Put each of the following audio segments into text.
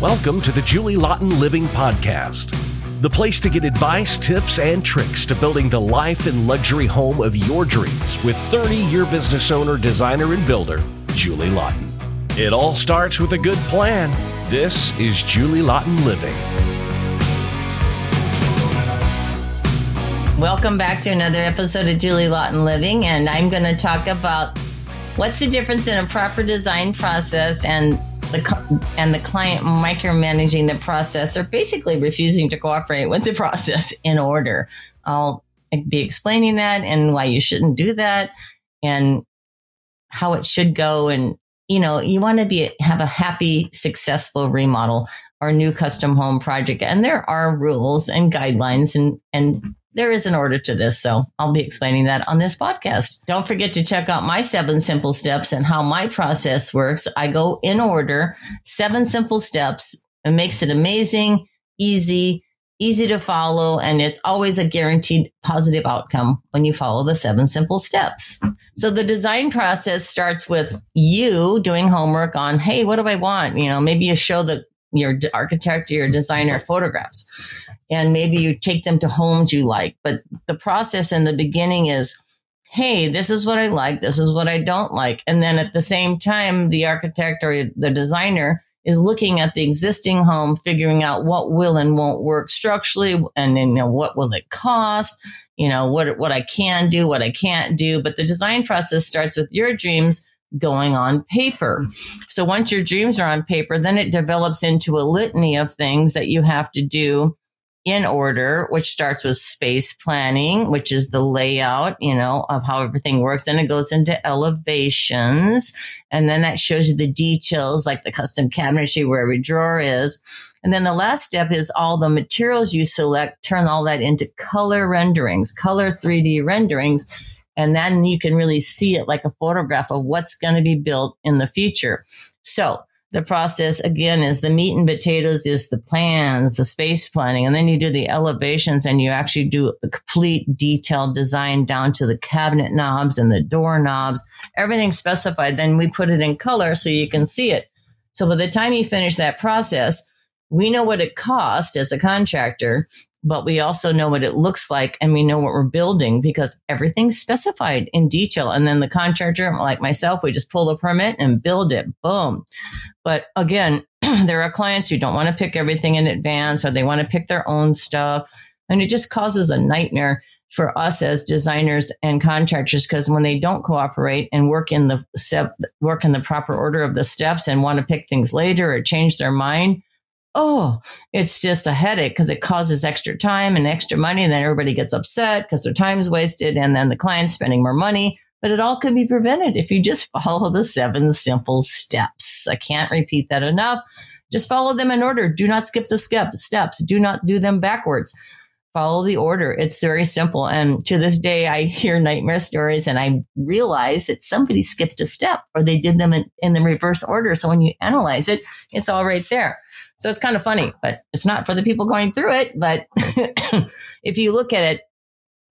Welcome to the Julie Laughton Living Podcast, the place to get advice, tips, and tricks to building the life and luxury home of your dreams with 30 year business owner, designer, and builder, Julie Laughton. It all starts with a good plan. This is Julie Laughton Living. Welcome back to another episode of Julie Laughton Living, and I'm going to talk about what's the difference in a proper design process and the and the client micromanaging the process or basically refusing to cooperate with the process in order. I'll be explaining that and why you shouldn't do that and how it should go and you know you want to be have a happy successful remodel or new custom home project and there are rules and guidelines and and there is an order to this. So I'll be explaining that on this podcast. Don't forget to check out my seven simple steps and how my process works. I go in order, seven simple steps. It makes it amazing, easy, easy to follow, and it's always a guaranteed positive outcome when you follow the seven simple steps. So the design process starts with you doing homework on, hey, what do I want? You know, maybe you show the your architect or your designer photographs. And maybe you take them to homes you like but the process in the beginning is hey this is what i like this is what i don't like. And then at the same time the architect or the designer is looking at the existing home figuring out what will and won't work structurally and then you know what will it cost? You know what what i can do what i can't do. But the design process starts with your dreams going on paper. So once your dreams are on paper, then it develops into a litany of things that you have to do in order, which starts with space planning, which is the layout, you know, of how everything works. Then it goes into elevations. And then that shows you the details, like the custom cabinetry where every drawer is. And then the last step is all the materials you select, turn all that into color renderings, color 3D renderings and then you can really see it like a photograph of what's going to be built in the future. So the process again is the meat and potatoes is the plans, the space planning, and then you do the elevations and you actually do the complete detailed design down to the cabinet knobs and the door knobs, everything specified. Then we put it in color so you can see it. So by the time you finish that process, we know what it cost as a contractor but we also know what it looks like and we know what we're building because everything's specified in detail. And then the contractor, like myself, we just pull the permit and build it. Boom. But again, there are clients who don't want to pick everything in advance or they want to pick their own stuff. And it just causes a nightmare for us as designers and contractors because when they don't cooperate and work in the step, work in the proper order of the steps and want to pick things later or change their mind, oh, it's just a headache because it causes extra time and extra money. And then everybody gets upset because their time's wasted. And then the client's spending more money. But it all can be prevented if you just follow the seven simple steps. I can't repeat that enough. Just follow them in order. Do not skip the steps. Do not do them backwards. Follow the order. It's very simple. And to this day, I hear nightmare stories and I realize that somebody skipped a step or they did them in, in the reverse order. So when you analyze it, it's all right there. So it's kind of funny, but it's not for the people going through it. But if you look at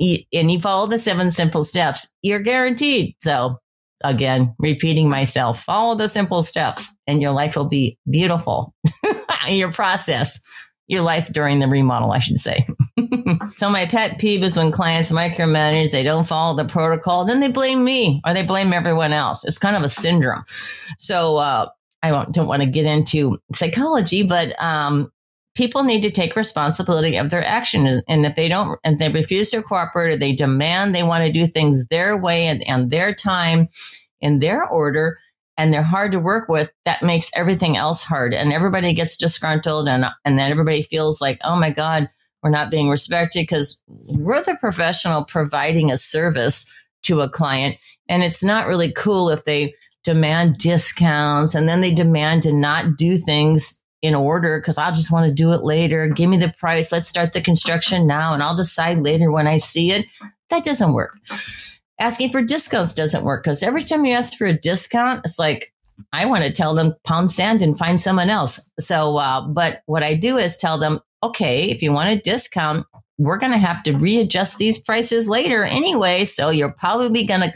it and you follow the seven simple steps, you're guaranteed. So again, repeating myself, follow the simple steps and your life will be beautiful. your process, your life during the remodel, I should say. so my pet peeve is when clients micromanage, they don't follow the protocol, then they blame me or they blame everyone else. It's kind of a syndrome. So, uh, I don't want to get into psychology, but um, people need to take responsibility of their actions. And if they don't, and they refuse to cooperate or they demand they want to do things their way and, and their time in their order, and they're hard to work with, that makes everything else hard. And everybody gets disgruntled and, and then everybody feels like, oh my God, we're not being respected because we're the professional providing a service to a client. And it's not really cool if they demand discounts and then they demand to not do things in order because I just want to do it later. Give me the price. Let's start the construction now and I'll decide later when I see it. That doesn't work. Asking for discounts doesn't work because every time you ask for a discount, it's like, I want to tell them pound sand and find someone else. So, uh, but what I do is tell them, okay, if you want a discount, we're going to have to readjust these prices later anyway. So you're probably going to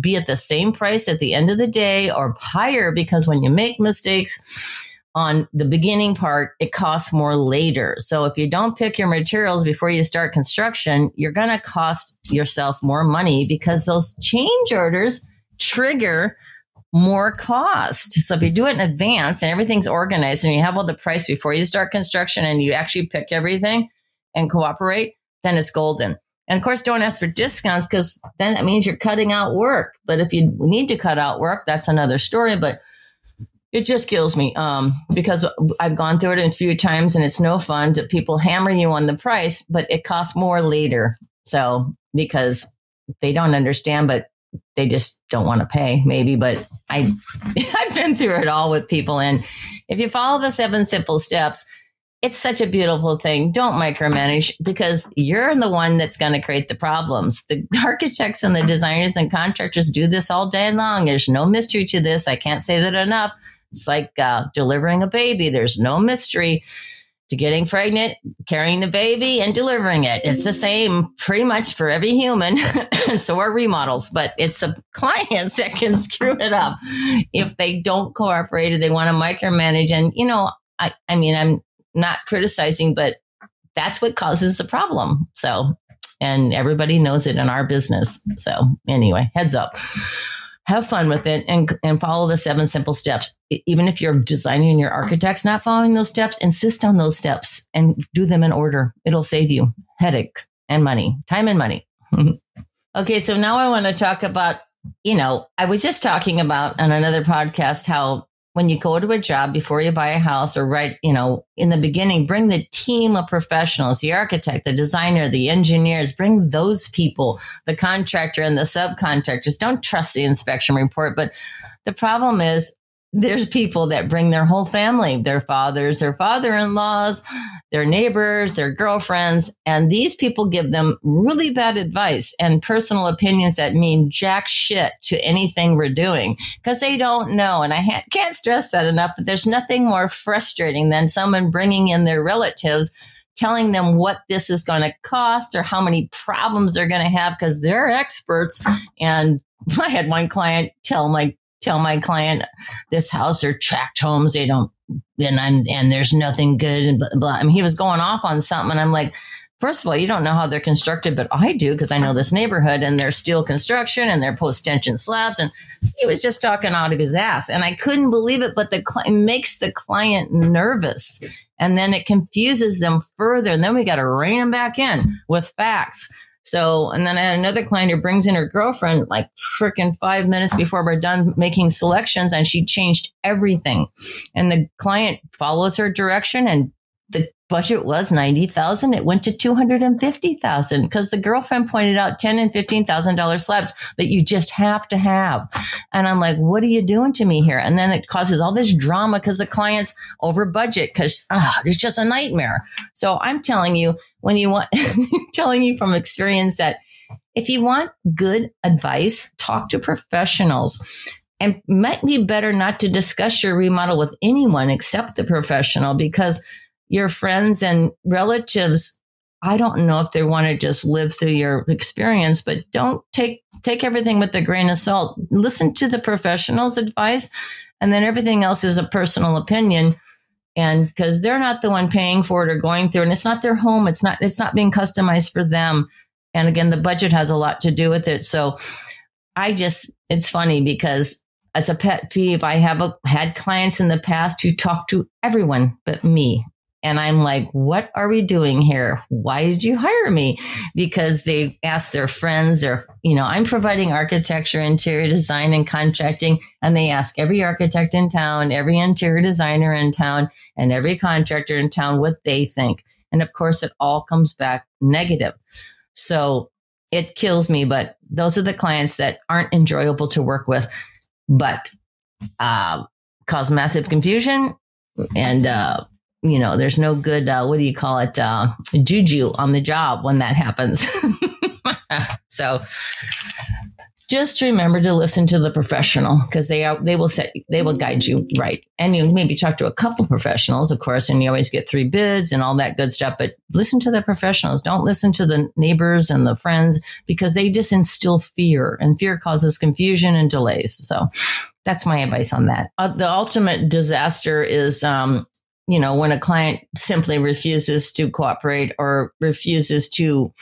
be at the same price at the end of the day or higher because when you make mistakes, on the beginning part, it costs more later. So if you don't pick your materials before you start construction, you're going to cost yourself more money because those change orders trigger more cost. So if you do it in advance and everything's organized and you have all the price before you start construction and you actually pick everything and cooperate, then it's golden. And of course, don't ask for discounts because then that means you're cutting out work. But if you need to cut out work, that's another story. But it just kills me um, because I've gone through it a few times and it's no fun to people hammer you on the price, but it costs more later. So because they don't understand, but they just don't want to pay maybe but i i've been through it all with people and if you follow the seven simple steps it's such a beautiful thing don't micromanage because you're the one that's going to create the problems the architects and the designers and contractors do this all day long there's no mystery to this i can't say that enough it's like uh, delivering a baby there's no mystery to getting pregnant, carrying the baby, and delivering it. It's the same pretty much for every human. and so are remodels, but it's the clients that can screw it up if they don't cooperate or they want to micromanage. And, you know, I, I mean, I'm not criticizing, but that's what causes the problem. So, and everybody knows it in our business. So, anyway, heads up have fun with it and, and follow the seven simple steps. Even if you're designing your architect's not following those steps, insist on those steps and do them in order. It'll save you headache and money, time and money. okay, so now I want to talk about, you know, I was just talking about on another podcast how when you go to a job before you buy a house or right, you know, in the beginning, bring the team of professionals, the architect, the designer, the engineers, bring those people, the contractor and the subcontractors. Don't trust the inspection report. But the problem is there's people that bring their whole family, their fathers, their father-in-laws, their neighbors, their girlfriends, and these people give them really bad advice and personal opinions that mean jack shit to anything we're doing because they don't know. And I ha- can't stress that enough, but there's nothing more frustrating than someone bringing in their relatives telling them what this is going to cost or how many problems they're going to have because they're experts. And I had one client tell my tell my client this house are tract homes. They don't, and I'm, and there's nothing good. And blah, blah. I mean, he was going off on something. And I'm like, first of all, you don't know how they're constructed, but I do because I know this neighborhood and they're steel construction and they're post tension slabs. And he was just talking out of his ass. And I couldn't believe it, but the cl- makes the client nervous. And then it confuses them further. And then we got to rein them back in with facts. So, and then I had another client who brings in her girlfriend like freaking five minutes before we're done making selections and she changed everything. And the client follows her direction and the budget was 90,000. It went to 250,000 because the girlfriend pointed out 10 and $15,000 slabs that you just have to have. And I'm like, what are you doing to me here? And then it causes all this drama because the client's over budget because ah, it's just a nightmare. So I'm telling you, when you want, telling you from experience that if you want good advice, talk to professionals and might be better not to discuss your remodel with anyone except the professional because your friends and relatives I don't know if they want to just live through your experience, but don't take take everything with a grain of salt. Listen to the professionals' advice, and then everything else is a personal opinion. And because they're not the one paying for it or going through, and it's not their home, it's not it's not being customized for them. And again, the budget has a lot to do with it. So I just it's funny because it's a pet peeve. I have a, had clients in the past who talk to everyone but me and I'm like, what are we doing here? Why did you hire me? Because they asked their friends, their, you know, I'm providing architecture, interior design, and contracting. And they ask every architect in town, every interior designer in town, and every contractor in town what they think. And of course, it all comes back negative. So it kills me, but those are the clients that aren't enjoyable to work with, but uh, cause massive confusion and uh, you know, there's no good, uh, what do you call it, uh, juju on the job when that happens. so just remember to listen to the professional because they are they will set they will guide you right and you maybe talk to a couple professionals of course and you always get three bids and all that good stuff but listen to the professionals don't listen to the neighbors and the friends because they just instill fear and fear causes confusion and delays so that's my advice on that. Uh, the ultimate disaster is, um, you know, when a client simply refuses to cooperate or refuses to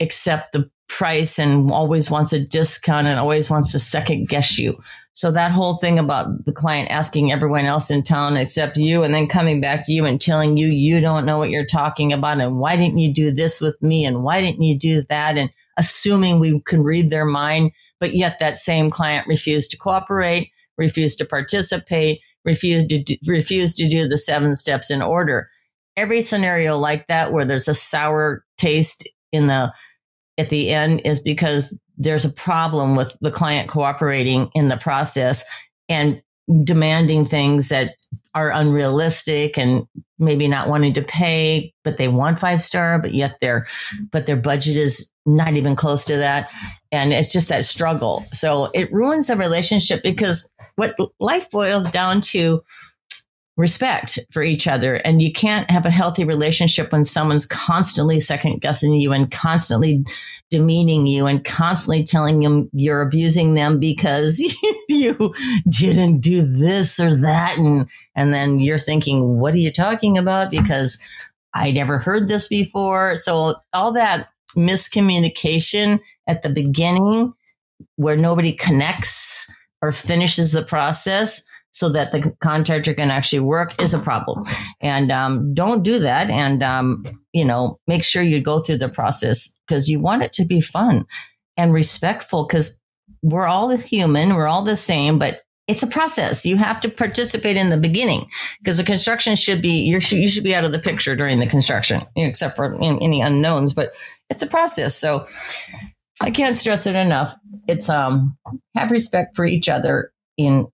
accept the price and always wants a discount and always wants to second guess you. So that whole thing about the client asking everyone else in town except you and then coming back to you and telling you you don't know what you're talking about and why didn't you do this with me and why didn't you do that and assuming we can read their mind but yet that same client refused to cooperate, refused to participate, refused to do, to do the seven steps in order. Every scenario like that where there's a sour taste in the at the end is because there's a problem with the client cooperating in the process and demanding things that are unrealistic and maybe not wanting to pay but they want five star but yet their but their budget is not even close to that. And it's just that struggle. So it ruins the relationship because what life boils down to respect for each other. And you can't have a healthy relationship when someone's constantly second guessing you and constantly demeaning you and constantly telling them you're abusing them because you didn't do this or that. And, and then you're thinking, what are you talking about? Because I never heard this before. So all that miscommunication at the beginning where nobody connects or finishes the process so that the contractor can actually work is a problem. And um, don't do that. And, um, you know, make sure you go through the process because you want it to be fun and respectful because we're all human, we're all the same, but it's a process. You have to participate in the beginning because the construction should be you should, you should be out of the picture during the construction, except for any unknowns. But it's a process, so I can't stress it enough. It's um have respect for each other in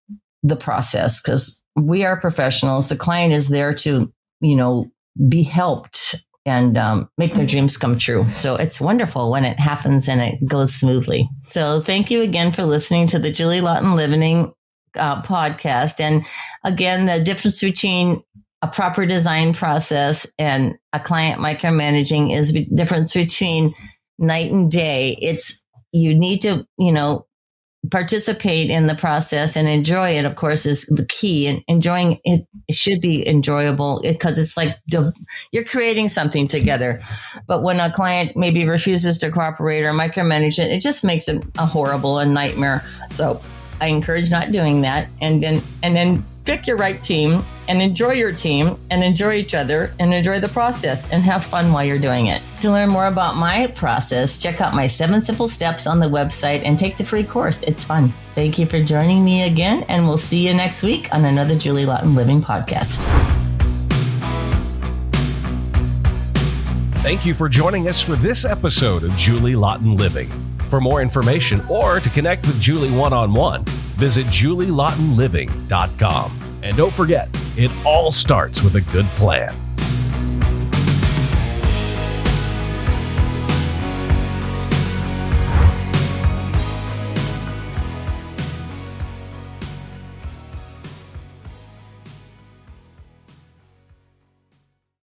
the process because we are professionals. The client is there to, you know, be helped and um, make their dreams come true. So it's wonderful when it happens and it goes smoothly. So thank you again for listening to the Julie Laughton Living uh, podcast. And again, the difference between a proper design process and a client micromanaging is the difference between night and day. It's you need to, you know, participate in the process and enjoy it, of course, is the key. And enjoying it, should be enjoyable because it's like you're creating something together. But when a client maybe refuses to cooperate or micromanage it, it just makes it a horrible a nightmare. So I encourage not doing that. And then and then pick your right team and enjoy your team and enjoy each other and enjoy the process and have fun while you're doing it. To learn more about my process, check out my seven simple steps on the website and take the free course. It's fun. Thank you for joining me again, and we'll see you next week on another Julie Laughton Living podcast. Thank you for joining us for this episode of Julie Laughton Living. For more information or to connect with Julie one on one, visit julielaughtonliving.com. And don't forget, it all starts with a good plan.